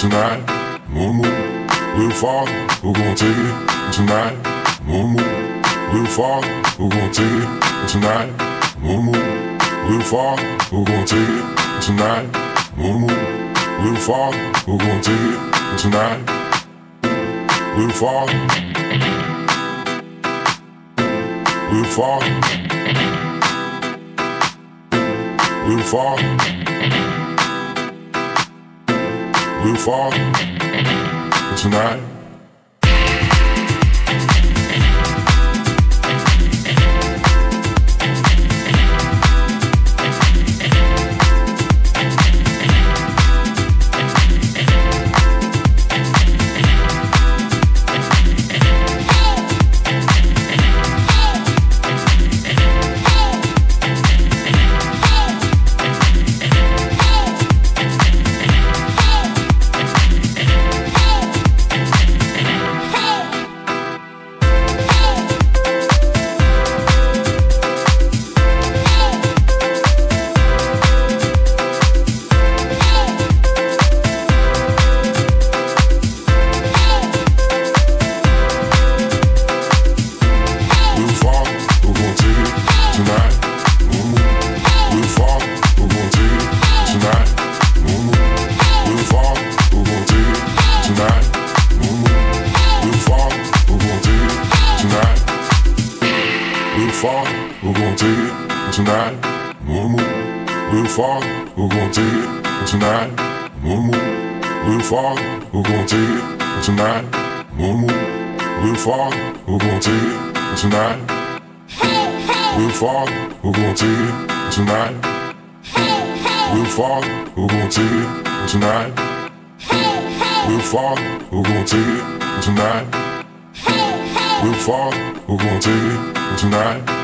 tonight. One move. We're far, we're gonna take it tonight. One move. We're far, we're gonna take it tonight. One move. We're far, we're gonna take it tonight. Move. We're far, we're gonna take it tonight. We're far. We're far. We're far. We're far. Tonight. Far, we're gonna take it tonight. One move. We're far, we're gonna take it tonight. One move. We're far, we're gonna take it tonight. We're far, we're gonna take it tonight. We're far, we're gonna take it tonight. We're far, we're gonna take it tonight. We're far, we're gonna take it tonight.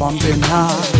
Bumping hard.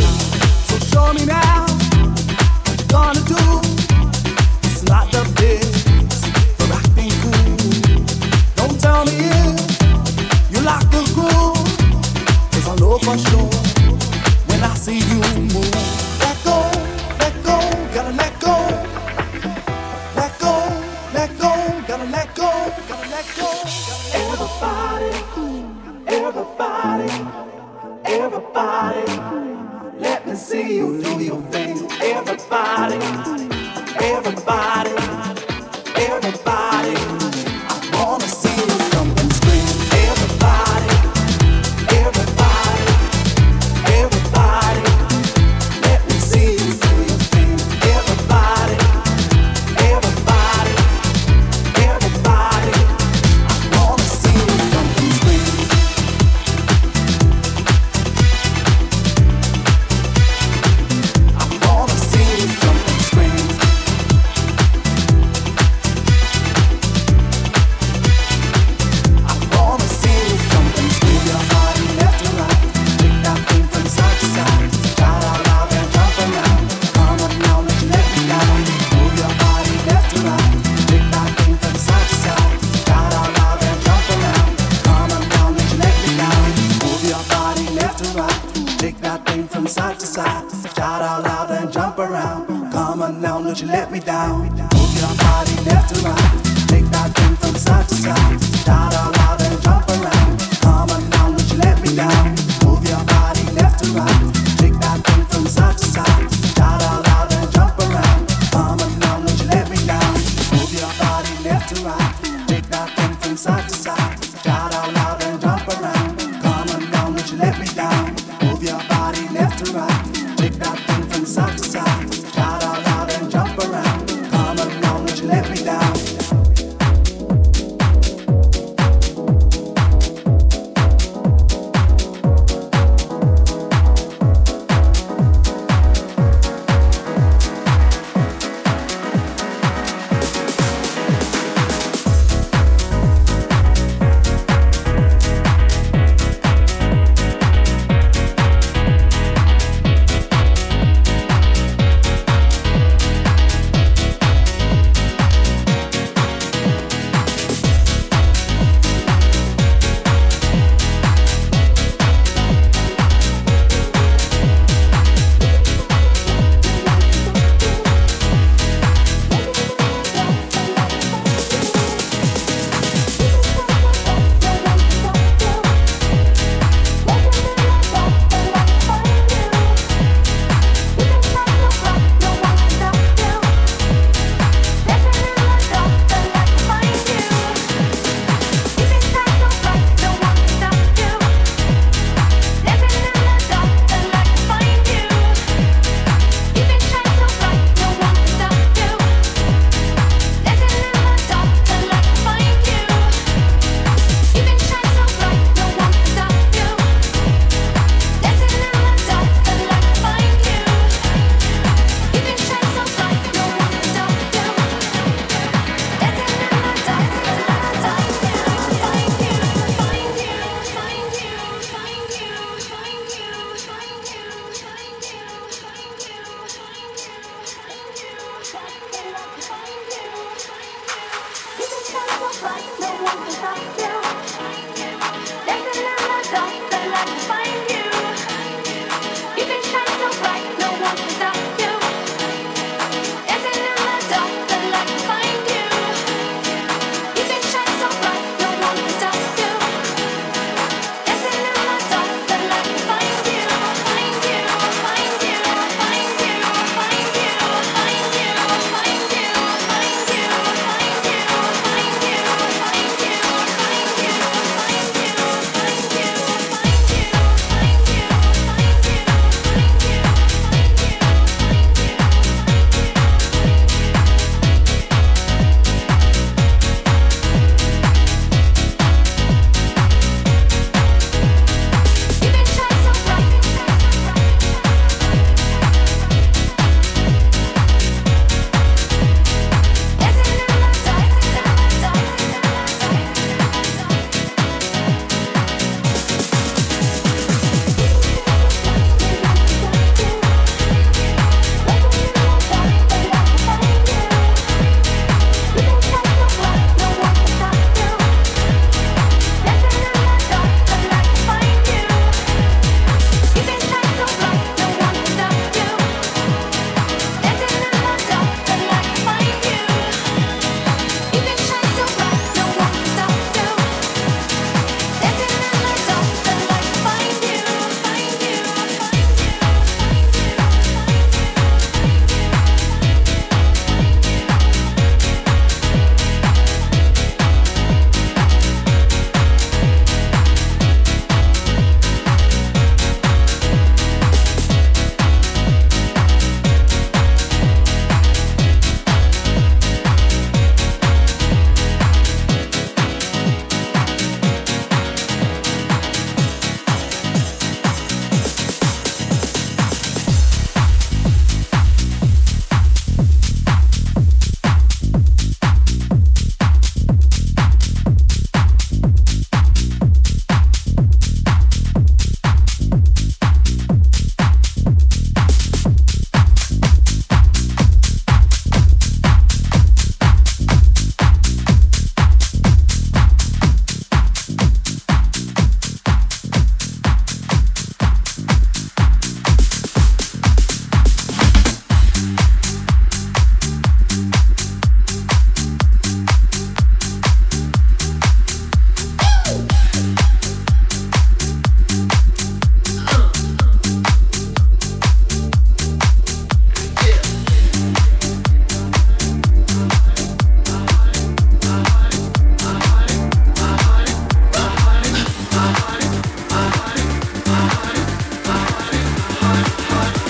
more.